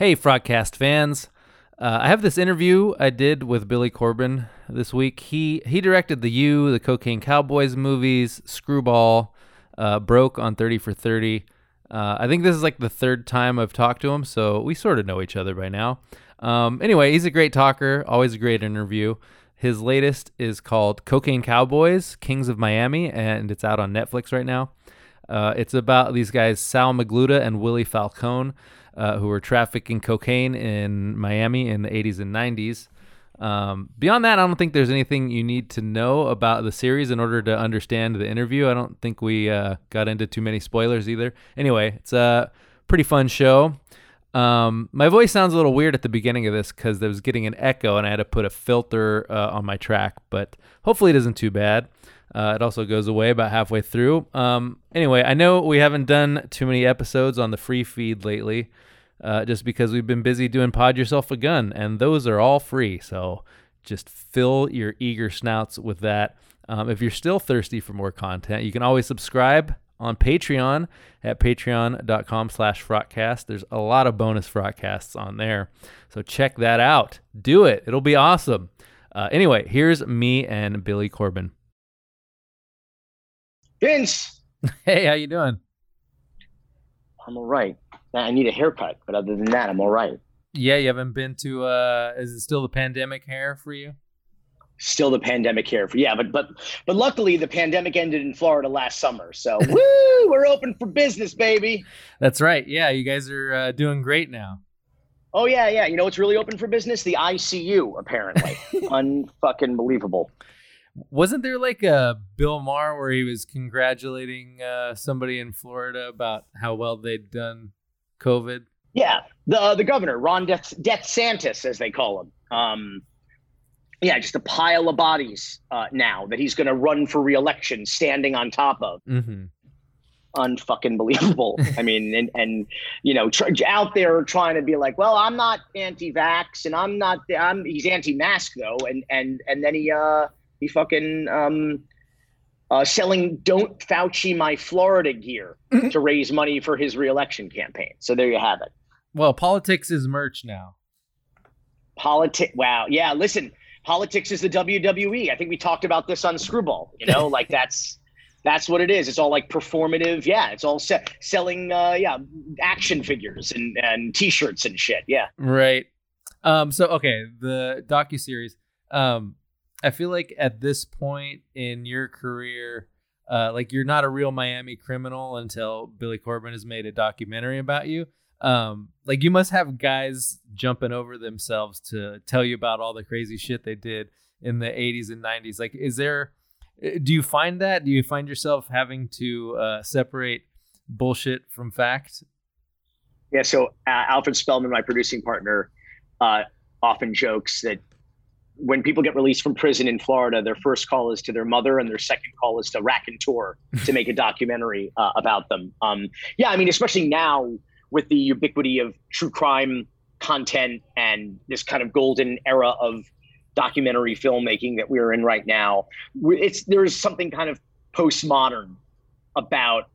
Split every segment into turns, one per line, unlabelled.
Hey, Frotcast fans. Uh, I have this interview I did with Billy Corben this week. He he directed the U, the Cocaine Cowboys movies, Screwball, uh, Broke on 30 for 30. Uh, I think this is like the third time I've talked to him, so we sort of know each other by now. Um, anyway, he's a great talker, always a great interview. His latest is called Cocaine Cowboys, Kings of Miami, and it's out on Netflix right now. Uh, it's about these guys, Sal Magluta and Willie Falcone, uh, who were trafficking cocaine in Miami in the 80s and 90s. Um, beyond that, I don't think there's anything you need to know about the series in order to understand the interview. I don't think we uh, got into too many spoilers either. Anyway, it's a pretty fun show. Um, my voice sounds a little weird at the beginning of this because I was getting an echo and I had to put a filter uh, on my track, but hopefully it isn't too bad. Uh, it also goes away about halfway through. Um, anyway, I know we haven't done too many episodes on the free feed lately, uh, just because we've been busy doing Pod Yourself a Gun, and those are all free. So just fill your eager snouts with that. Um, if you're still thirsty for more content, you can always subscribe on Patreon at patreon.com slash frotcast. There's a lot of bonus frotcasts on there. So check that out. Do it. It'll be awesome. Uh, anyway, here's me and Billy Corben.
Vince,
Hey, how you doing?
I'm all right. I need a haircut, but other than that, I'm all right.
Yeah, you haven't been to uh is it still the pandemic hair for you?
Still the pandemic here. For, yeah, but but but luckily the pandemic ended in Florida last summer. So woo, we're open for business, baby.
That's right. Yeah, you guys are uh, doing great now.
Oh yeah, yeah. You know what's really open for business? The ICU, apparently. Unfucking believable.
Wasn't there like a Bill Maher where he was congratulating uh, somebody in Florida about how well they'd done COVID?
Yeah, the uh, the governor, Ron Death, Death Santis, as they call him. Um, yeah, just a pile of bodies uh, now that he's going to run for reelection, standing on top of.
Mm-hmm.
Unfucking believable. I mean, and and you know, tr- out there trying to be like, well, I'm not anti-vax, and I'm not. I'm he's anti-mask though, and and and then he uh he fucking um uh, selling "Don't Fauci My Florida" gear to raise money for his reelection campaign. So there you have it.
Well, politics is merch now.
Politic. Wow. Yeah. Listen, politics is the WWE. I think we talked about this on Screwball. You know, like that's that's what it is. It's all like performative. Yeah. It's all se- selling. Uh, yeah, action figures and and T-shirts and shit. Yeah.
Right. Um. So okay, the docu series. Um, I feel like at this point in your career, uh, like you're not a real Miami criminal until Billy Corben has made a documentary about you. Um, like you must have guys jumping over themselves to tell you about all the crazy shit they did in the 80s and 90s. Like, is there? uh, Do you find that? Do you find yourself having to uh, separate bullshit from fact?
Yeah. So uh, Alfred Spellman, my producing partner, uh, often jokes that when people get released from prison in Florida, their first call is to their mother, and their second call is to Rakontur to make a documentary uh, about them. Um, yeah, I mean, especially now with the ubiquity of true crime content and this kind of golden era of documentary filmmaking that we're in right now, it's there's something kind of postmodern about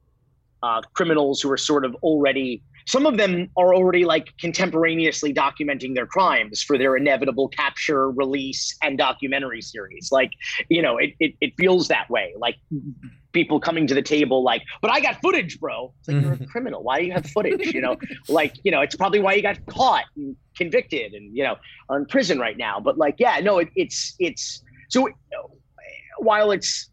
uh, criminals who are sort of already some of them are already like contemporaneously documenting their crimes for their inevitable capture release and documentary series. Like you know it, it, it feels that way. Like people coming to the table like but i got footage bro. It's like you're a mm-hmm. criminal. Why do you have footage? You know like you know it's probably why you got caught and convicted and you know are in prison right now. But like yeah no it, it's it's so while it's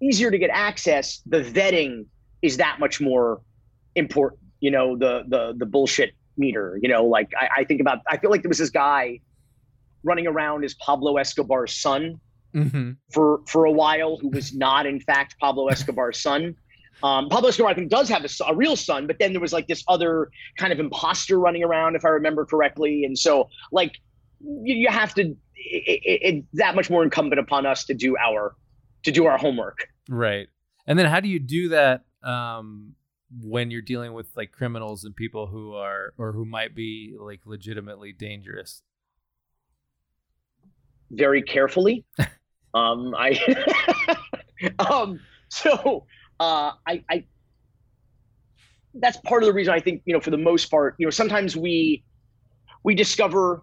easier to get access the vetting is that much more important you know the the the bullshit meter you know like I, I think about i feel like there was this guy running around as pablo escobar's son
Mm-hmm.
for for a while who was not in fact pablo escobar's son um, pablo escobar i think does have a real son but then there was like this other kind of imposter running around if i remember correctly and so like you, you have to it, it, it that much more incumbent upon us to do our to do our homework
Right. And then how do you do that um, when you're dealing with like criminals and people who are or who might be like legitimately dangerous?
very carefully. um, I um, so uh, I, I that's part of the reason I think you know for the most part you know sometimes we we discover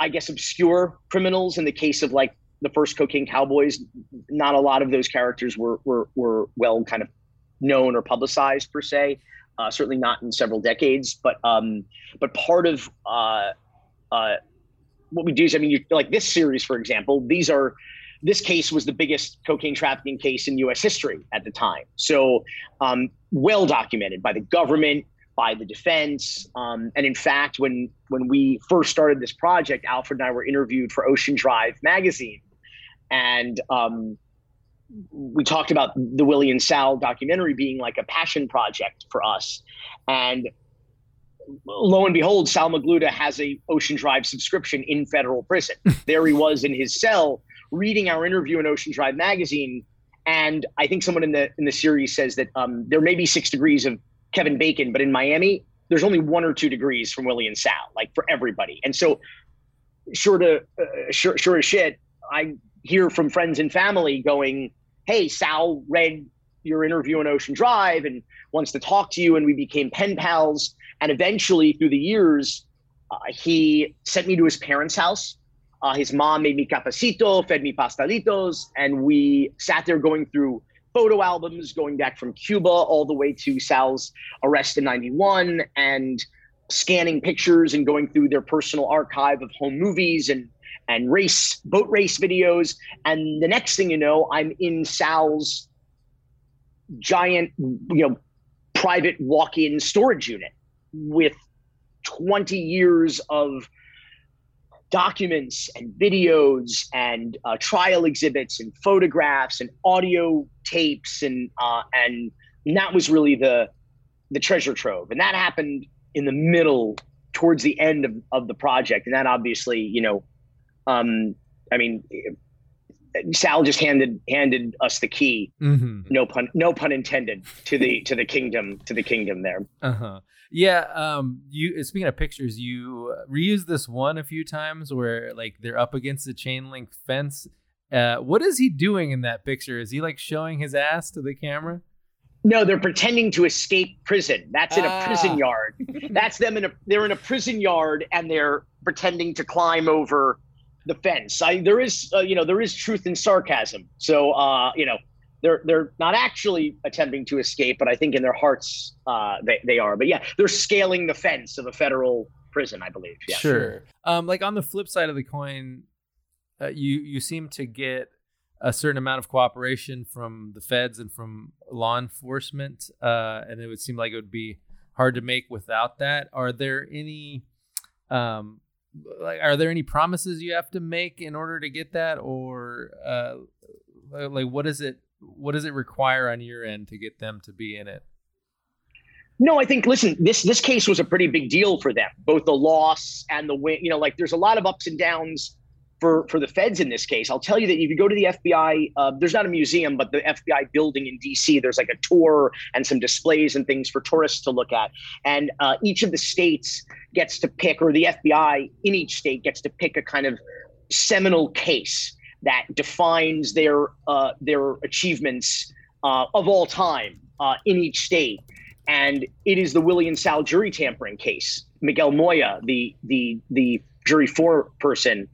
I guess obscure criminals in the case of like the first cocaine cowboys not a lot of those characters were were, were well kind of known or publicized per se uh, certainly not in several decades but um but part of uh uh what we do is I mean you like this series for example these are this case was the biggest cocaine trafficking case in U.S. history at the time. So, um, well documented by the government, by the defense, um, and in fact, when when we first started this project, Alfred and I were interviewed for Ocean Drive magazine, and um, we talked about the Willie and Sal documentary being like a passion project for us, and lo and behold, Sal Magluta has a Ocean Drive subscription in federal prison. there he was in his cell reading our interview in Ocean Drive magazine, and I think someone in the in the series says that um, there may be six degrees of Kevin Bacon, but in Miami, there's only one or two degrees from Willie and Sal, like for everybody. And so, sure to uh, sure sure as shit, I hear from friends and family going, "Hey, Sal read your interview on Ocean Drive and wants to talk to you," and we became pen pals. And eventually, through the years, uh, he sent me to his parents' house uh, his mom made me cafecito, fed me pastelitos, and we sat there going through photo albums going back from Cuba all the way to Sal's arrest in 91 and scanning pictures and going through their personal archive of home movies and and race boat race videos. And the next thing you know I'm in Sal's giant you know private walk-in storage unit with 20 years of documents and videos and uh, trial exhibits and photographs and audio tapes and uh, and that was really the the treasure trove. And that happened in the middle towards the end of, of the project. And that obviously you know um, i mean Sal just handed handed us the key. Mm-hmm. No pun no pun intended to the to the kingdom to the kingdom there.
Uh huh. Yeah. Um. You speaking of pictures, you reused this one a few times where like they're up against the chain link fence. Uh, what is he doing in that picture? Is he like showing his ass to the camera?
No, they're pretending to escape prison. That's in ah. a prison yard. That's them in a they're in a prison yard and they're pretending to climb over the fence. I there is uh, you know there is truth in sarcasm. So uh, you know they're they're not actually attempting to escape, but I think in their hearts uh, they they are. But yeah, they're scaling the fence of a federal prison, I believe. Yeah.
Sure. Um, like on the flip side of the coin, uh, you you seem to get a certain amount of cooperation from the feds and from law enforcement, uh, and it would seem like it would be hard to make without that. Are there any um, like are there any promises you have to make in order to get that? Or uh like what is it what does it require on your end to get them to be in it?
No i think listen this this case was a pretty big deal for them both the loss and the win you know like there's a lot of ups and downs for for the feds in this case. I'll tell you that if you go to the FBI, uh, there's not a museum, but the FBI building in D.C. There's like a tour and some displays and things for tourists to look at. And uh, each of the states gets to pick, or the FBI in each state gets to pick a kind of seminal case that defines their uh, their achievements uh, of all time uh, in each state. And it is the Willie and Sal jury tampering case. Miguel Moya, the the the jury four person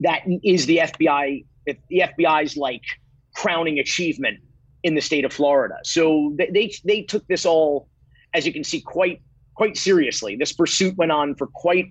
that is the FBI, the FBI's like crowning achievement in the state of Florida. So they, they, they took this all, as you can see, quite quite seriously. This pursuit went on for quite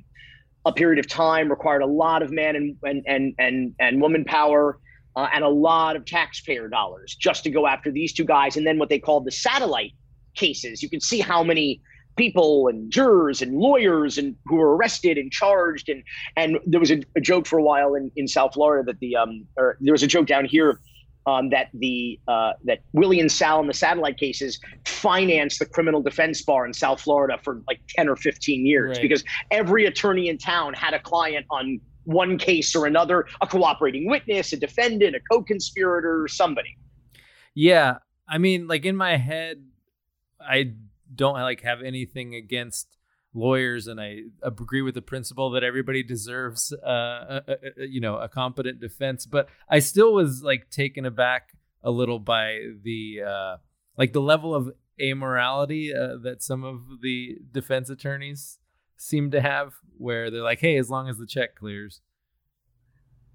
a period of time, required a lot of man and and and and, and woman power. Uh, and a lot of taxpayer dollars just to go after these two guys, and then what they called the satellite cases. You can see how many people and jurors and lawyers and who were arrested and charged and and there was a, a joke for a while in, in South Florida that the um or there was a joke down here um, that the uh, that Willie and Sal in the satellite cases financed the criminal defense bar in South Florida for like ten or fifteen years right. because every attorney in town had a client on one case or another, a cooperating witness, a defendant, a co-conspirator, somebody.
Yeah, I mean, like in my head, I don't like have anything against lawyers and I agree with the principle that everybody deserves uh, a, a, you know a competent defense but I still was like taken aback a little by the uh, like the level of amorality uh, that some of the defense attorneys seem to have, where they're like, "Hey, as long as the check clears."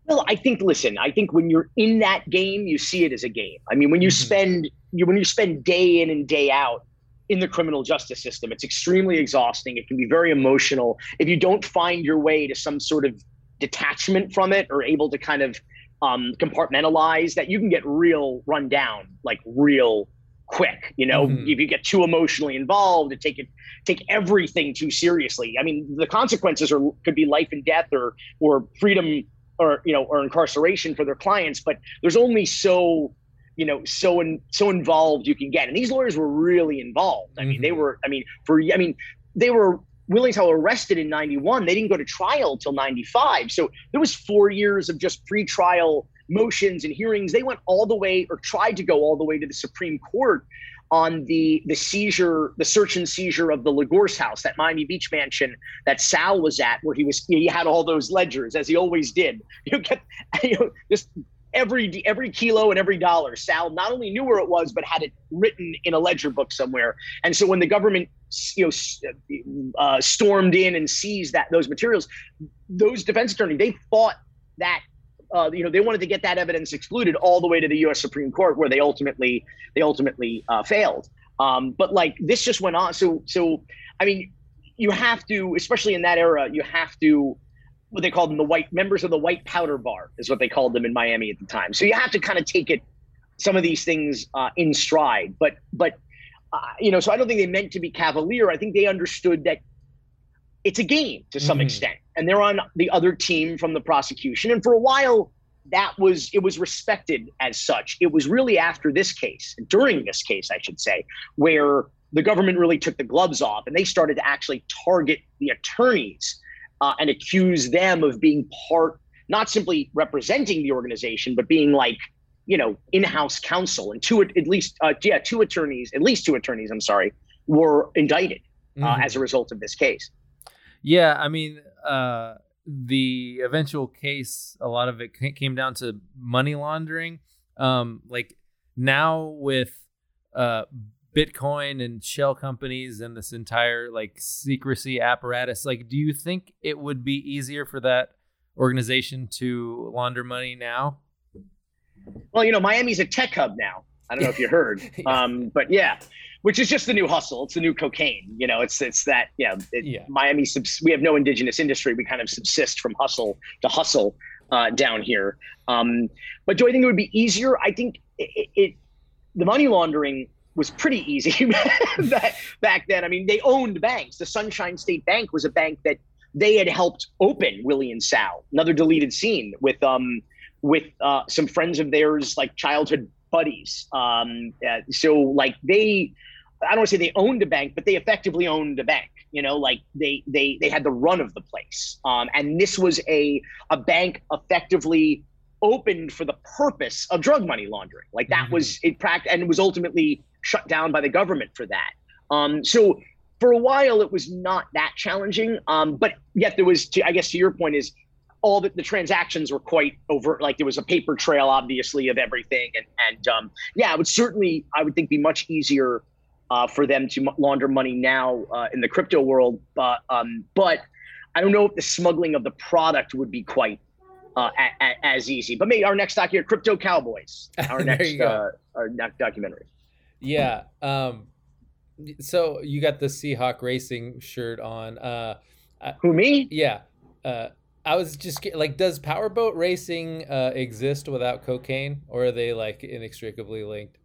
Well, I think listen, I think when you're in that game, you see it as a game. I mean, when you mm-hmm. spend you when you spend day in and day out in the criminal justice system, it's extremely exhausting. It can be very emotional. If you don't find your way to some sort of detachment from it or able to kind of um, compartmentalize that, you can get real run down, like real quick. You know, mm-hmm. if you get too emotionally involved and take it take everything too seriously. I mean, the consequences are could be life and death or or freedom or you know or incarceration for their clients but there's only so you know so in, so involved you can get. And these lawyers were really involved. I mean mm-hmm. they were i mean for i mean they were Williams arrested in 91 they didn't go to trial till 95 so there was four years of just pre-trial motions and hearings. They went all the way or tried to go all the way to the supreme court on the the seizure, the search and seizure of the Lagorce house, that Miami Beach mansion that Sal was at, where he was he had all those ledgers as he always did. You get you know just every every kilo and every dollar. Sal not only knew where it was, but had it written in a ledger book somewhere. And so when the government you know uh, stormed in and seized that those materials, those defense attorney they fought that uh, you know, they wanted to get that evidence excluded all the way to the U.S. Supreme Court, where they ultimately they ultimately uh, failed. Um, but like this just went on. So so I mean, you have to, especially in that era, you have to what they called them the white members of the white powder bar is what they called them in Miami at the time. So you have to kind of take it some of these things uh, in stride. But but uh, you know, so I don't think they meant to be cavalier. I think they understood that it's a game to some mm-hmm. extent and they're on the other team from the prosecution and for a while that was it was respected as such it was really after this case during this case i should say where the government really took the gloves off and they started to actually target the attorneys uh, and accuse them of being part not simply representing the organization but being like you know in-house counsel and two at least uh, yeah two attorneys at least two attorneys i'm sorry were indicted uh, mm-hmm. as a result of this case
yeah, I mean, uh, the eventual case, a lot of it came down to money laundering. Um, like now with uh, Bitcoin and shell companies and this entire like secrecy apparatus, like, do you think it would be easier for that organization to launder money now?
Well, you know, Miami's a tech hub now. I don't know if you heard, um, but yeah which is just the new hustle. It's the new cocaine. You know, it's it's that yeah. It, yeah. Miami, subs- we have no indigenous industry. We kind of subsist from hustle to hustle uh, down here. Um, but do I think it would be easier? I think it, it the money laundering was pretty easy back, then. I mean, they owned banks. The Sunshine State Bank was a bank that they had helped open Willie and Sal. Another deleted scene with um with uh, some friends of theirs, like childhood buddies. Um, uh, so like they I don't want to say they owned a bank, but they effectively owned a bank. You know, like they they they had the run of the place. Um, and this was a a bank effectively opened for the purpose of drug money laundering. Like that mm-hmm. was it practiced and it was ultimately shut down by the government for that. Um, so for a while it was not that challenging. Um, but yet there was, to, I guess, to your point is all the, the transactions were quite overt. Like there was a paper trail, obviously, of everything. And and um, yeah, it would certainly, I would think, be much easier uh, for them to launder money now uh, in the crypto world. But um, but I don't know if the smuggling of the product would be quite uh, a, a, as easy. But maybe our next doc here, Crypto Cowboys, our next uh, our next documentary.
Yeah. Um, so you got the Seahawk Racing shirt on. Uh,
Who me?
Yeah. Uh, I was just like, does powerboat racing uh, exist without cocaine, or are they like inextricably linked?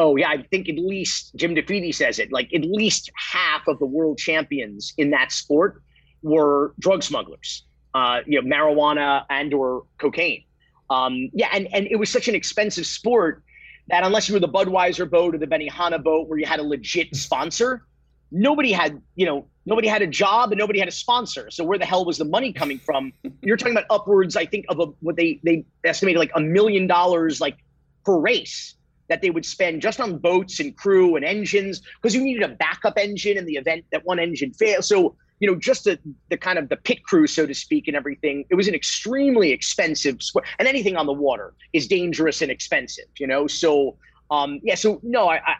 oh yeah, I think at least Jim DeFede says it. Like at least half of the world champions in that sport were drug smugglers. Uh, you know, marijuana and or cocaine. Um, yeah, and and it was such an expensive sport that unless you were the Budweiser boat or the Benihana boat where you had a legit sponsor, nobody had you know nobody had a job and nobody had a sponsor. So where the hell was the money coming from? You're talking about upwards, I think, of a, what they they estimated like a million dollars like per race that they would spend just on boats and crew and engines because you needed a backup engine in the event that one engine failed. So, you know, just the, the kind of the pit crew, so to speak, and everything. It was an extremely expensive sport, and anything on the water is dangerous and expensive, you know. So, um, yeah. So no, I, I,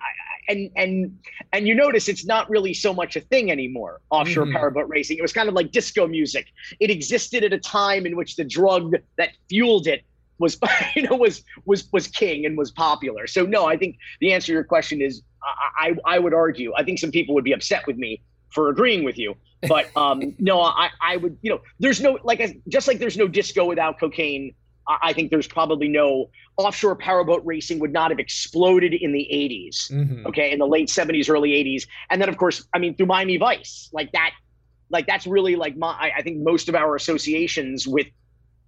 and and and you notice it's not really so much a thing anymore. Offshore mm-hmm. powerboat racing. It was kind of like disco music. It existed at a time in which the drug that fueled it was you know was was was king and was popular. So no, I think the answer to your question is I I, I would argue. I think some people would be upset with me for agreeing with you. But um, no, I, I would, you know, there's no, like, just like there's no disco without cocaine, I think there's probably no offshore powerboat racing would not have exploded in the 80s, mm-hmm. okay, in the late 70s, early 80s. And then, of course, I mean, through Miami Vice, like that, like that's really like my, I think most of our associations with,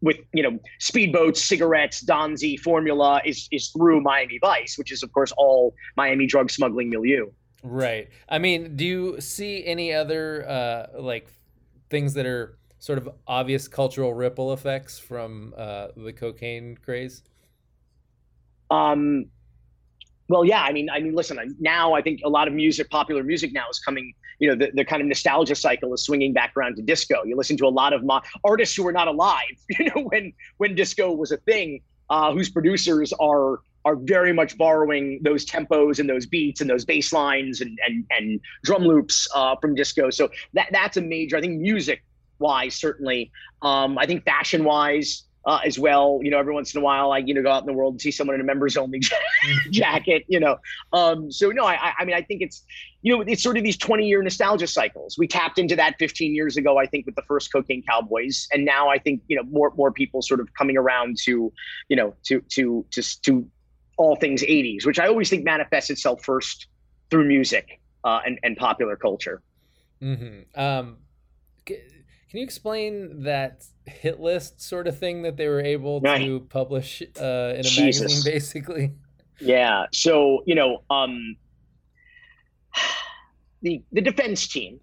with you know speedboats, cigarettes, Donzi, formula is is through Miami Vice, which is of course all Miami drug smuggling milieu.
Right. I mean, do you see any other uh, like things that are sort of obvious cultural ripple effects from uh, the cocaine craze?
Um, well, yeah. I mean, I mean, listen. Now, I think a lot of music, popular music, now is coming. You know, the, the kind of nostalgia cycle is swinging back around to disco. You listen to a lot of mo- artists who are not alive. You know, when when disco was a thing, uh, whose producers are are very much borrowing those tempos and those beats and those bass lines and and, and drum loops uh, from disco. So that that's a major. I think music wise, certainly. Um, I think fashion wise, uh, as well. You know, every once in a while, I you know go out in the world and see someone in a members only jacket. You know, um, so no, I I mean I think it's you know it's sort of these twenty year nostalgia cycles. We tapped into that fifteen years ago, I think, with the first Cocaine Cowboys, and now I think you know more more people sort of coming around to you know to to to to all things '80s, which I always think manifests itself first through music uh, and and popular culture.
Mm-hmm. Um, can you explain that hit list sort of thing that they were able right. to publish uh, in a Jesus. magazine, basically?
Yeah. So you know, um, the the defense team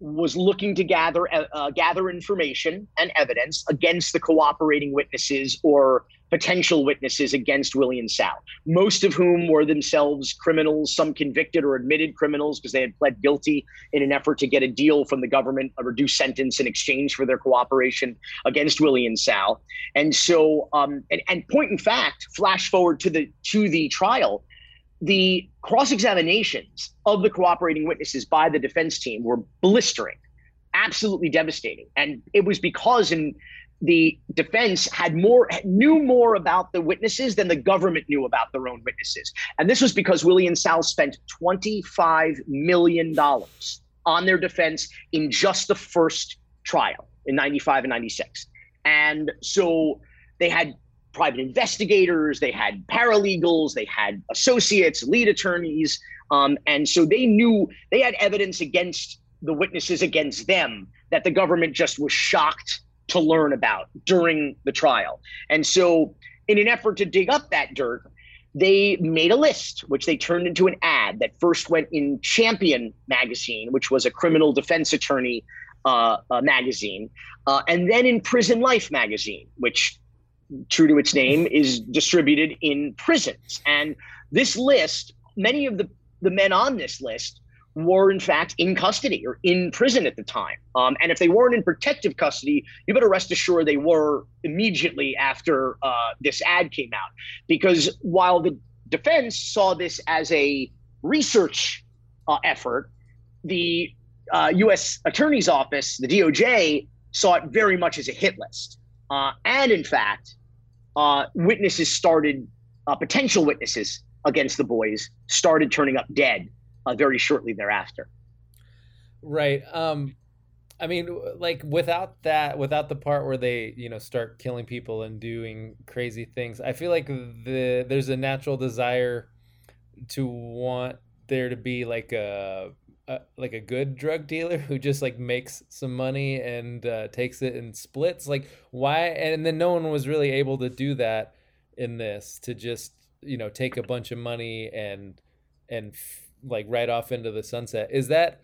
was looking to gather uh, uh, gather information and evidence against the cooperating witnesses or potential witnesses against Willie and Sal, most of whom were themselves criminals, some convicted or admitted criminals because they had pled guilty in an effort to get a deal from the government, a reduced sentence in exchange for their cooperation against Willie and Sal. And so, um, and, and point in fact, flash forward to the to the trial, the cross examinations of the cooperating witnesses by the defense team were blistering, absolutely devastating. And it was because in the defense had more knew more about the witnesses than the government knew about their own witnesses. And this was because Willie and Sal spent 25 million dollars on their defense in just the first trial in 95 and 96. And so they had private investigators, they had paralegals, they had associates, lead attorneys. Um, and so they knew they had evidence against the witnesses against them that the government just was shocked to learn about during the trial. And so, in an effort to dig up that dirt, they made a list, which they turned into an ad that first went in Champion magazine, which was a criminal defense attorney uh, magazine, uh, and then in Prison Life magazine, which, true to its name, is distributed in prisons. And this list, many of the, the men on this list were in fact in custody or in prison at the time. Um, and if they weren't in protective custody, you better rest assured they were immediately after uh, this ad came out. Because while the defense saw this as a research uh, effort, the uh, U.S. Attorney's Office, the DOJ, saw it very much as a hit list. Uh, and in fact, uh, witnesses started, uh, potential witnesses against the boys started turning up dead uh, very shortly thereafter.
Right. Um, I mean, like without that, without the part where they, you know, start killing people and doing crazy things, I feel like the there's a natural desire to want there to be like a, like a good drug dealer who just like makes some money and uh, takes it and splits. Like why? And then no one was really able to do that in this to just you know take a bunch of money and and like right off into the sunset. Is that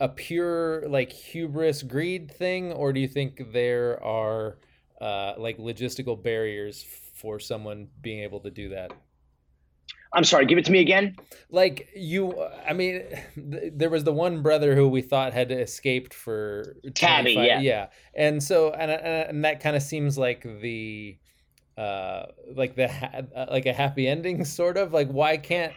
a pure like hubris greed thing, or do you think there are uh, like logistical barriers for someone being able to do that?
I'm sorry, give it to me again.
Like you, I mean, th- there was the one brother who we thought had escaped for
Taby, yeah,
yeah, and so and and that kind of seems like the uh like the ha- uh, like a happy ending sort of? Like why can't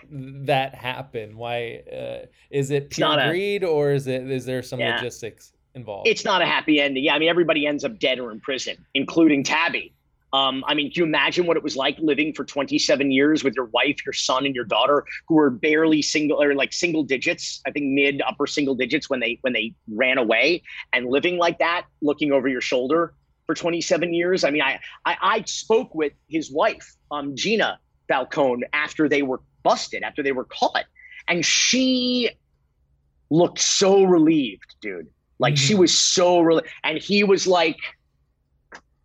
that happen? Why uh is it pure greed a, or is it is there some yeah. logistics involved?
It's not a happy ending. Yeah i mean everybody ends up dead or in prison including Taby um, I mean, can you imagine what it was like living for 27 years with your wife, your son, and your daughter, who were barely single or like single digits? I think mid upper single digits when they when they ran away, and living like that, looking over your shoulder for 27 years. I mean, I I, I spoke with his wife, um, Gina Falcone, after they were busted, after they were caught, and she looked so relieved, dude. Like mm-hmm. she was so relieved, and he was like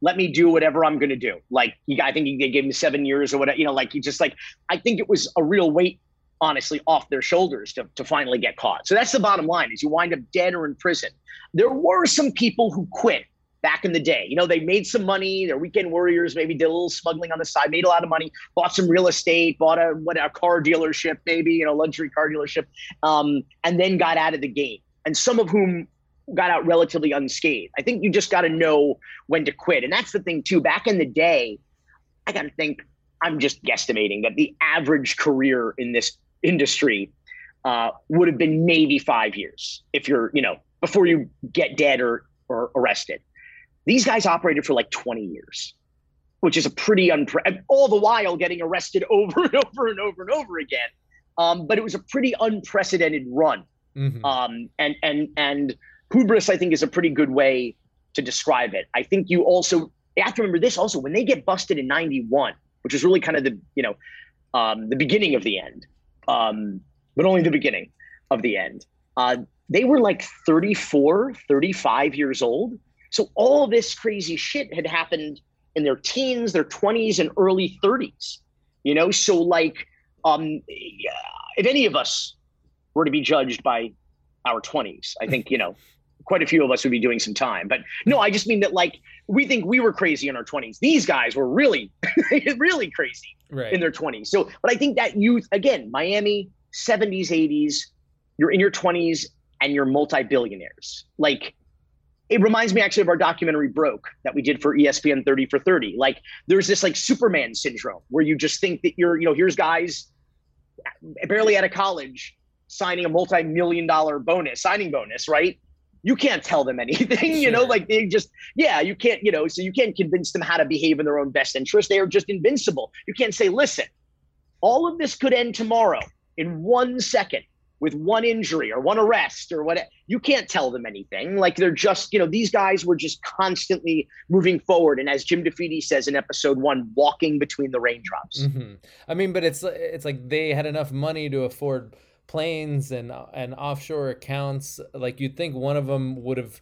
let me do whatever I'm going to do. Like, I think they gave him seven years or whatever, you know, like he just like, I think it was a real weight, honestly, off their shoulders to, to finally get caught. So that's the bottom line is you wind up dead or in prison. There were some people who quit back in the day. You know, they made some money, they're weekend warriors, maybe did a little smuggling on the side, made a lot of money, bought some real estate, bought a, what, a car dealership, maybe, you know, luxury car dealership, um, and then got out of the game. And some of whom got out relatively unscathed. I think you just got to know when to quit. And that's the thing, too. Back in the day, I got to think, I'm just guesstimating that the average career in this industry uh, would have been maybe five years if you're, you know, before you get dead or, or arrested. These guys operated for like 20 years, which is a pretty unpre- all the while getting arrested over and over and over and over again. Um, but it was a pretty unprecedented run. Mm-hmm. Um, and and and hubris, I think, is a pretty good way to describe it. I think you also you have to remember this also when they get busted in 91, which is really kind of the, you know, um, the beginning of the end, um, but only the beginning of the end. Uh, they were like 34, 35 years old. So all this crazy shit had happened in their teens, their 20s, and early 30s. You know, so like, um, if any of us were to be judged by our 20s, I think, you know, quite a few of us would be doing some time. But no, I just mean that like we think we were crazy in our 20s. These guys were really, really crazy right. in their 20s. So, but I think that youth, again, Miami, 70s, 80s, you're in your 20s and you're multi billionaires. Like, it reminds me actually of our documentary Broke that we did for ESPN 30 for 30. Like, there's this like Superman syndrome where you just think that you're, you know, here's guys barely out of college signing a multi-million dollar bonus signing bonus right you can't tell them anything, you know, like they just, yeah, you can't, you know, so you can't convince them how to behave in their own best interest. They are just invincible. You can't say, listen, all of this could end tomorrow in one second with one injury or one arrest or what you can't tell them anything like they're just you know these guys were just constantly moving forward and as jim DeFede says in episode one walking between the raindrops
mm-hmm. i mean but it's it's like they had enough money to afford planes and and offshore accounts like you'd think one of them would have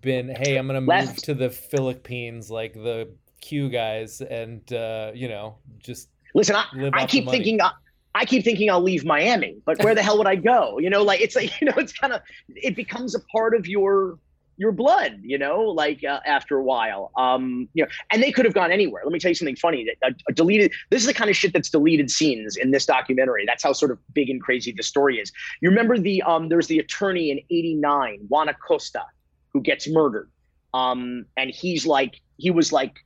been hey i'm gonna move Left. to the philippines like the q guys and uh you know just
listen i, I keep thinking I, I keep thinking I'll leave Miami, but where the hell would I go? You know, like it's like you know, it's kind of it becomes a part of your your blood, you know, like uh, after a while. Um, you know, and they could have gone anywhere. Let me tell you something funny. A deleted. This is the kind of shit that's deleted scenes in this documentary. That's how sort of big and crazy the story is. You remember the um, there's the attorney in '89, Juan Acosta, who gets murdered. Um, and he's like he was like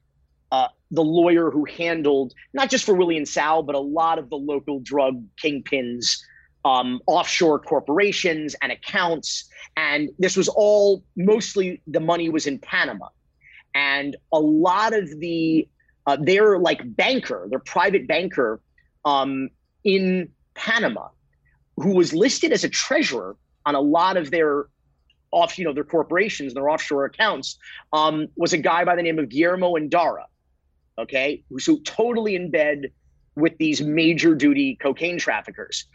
uh, the lawyer who handled not just for Willie and Sal, but a lot of the local drug kingpins um, offshore corporations and accounts. And this was all mostly the money was in Panama. And a lot of the, uh, their like banker, their private banker um, in Panama, who was listed as a treasurer on a lot of their off, you know, their corporations, and their offshore accounts, um, was a guy by the name of Guillermo Endara. Okay. Who's totally in bed with these major duty cocaine traffickers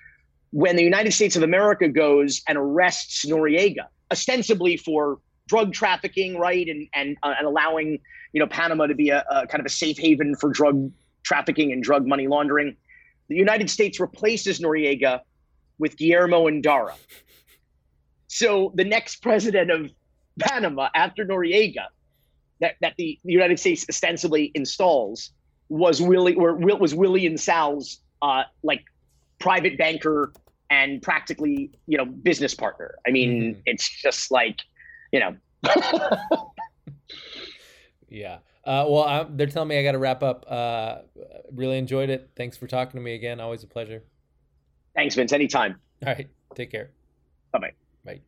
when the United States of America goes and arrests Noriega, ostensibly for drug trafficking, right, and and uh, and allowing you know Panama to be a, a, kind of a safe haven for drug trafficking and drug money laundering, the United States replaces Noriega with Guillermo Endara. So the next president of Panama after Noriega, that that the, the United States ostensibly installs was Willie or was Willie and Sal's uh, like private banker and practically, you know, business partner. I mean, mm-hmm. it's just like, you know.
yeah. Uh, well, I'm, they're telling me I got to wrap up. Uh, really enjoyed it. Thanks for talking to me again. Always a pleasure.
Thanks, Vince. Anytime.
All right. Take care.
Bye bye.
Bye.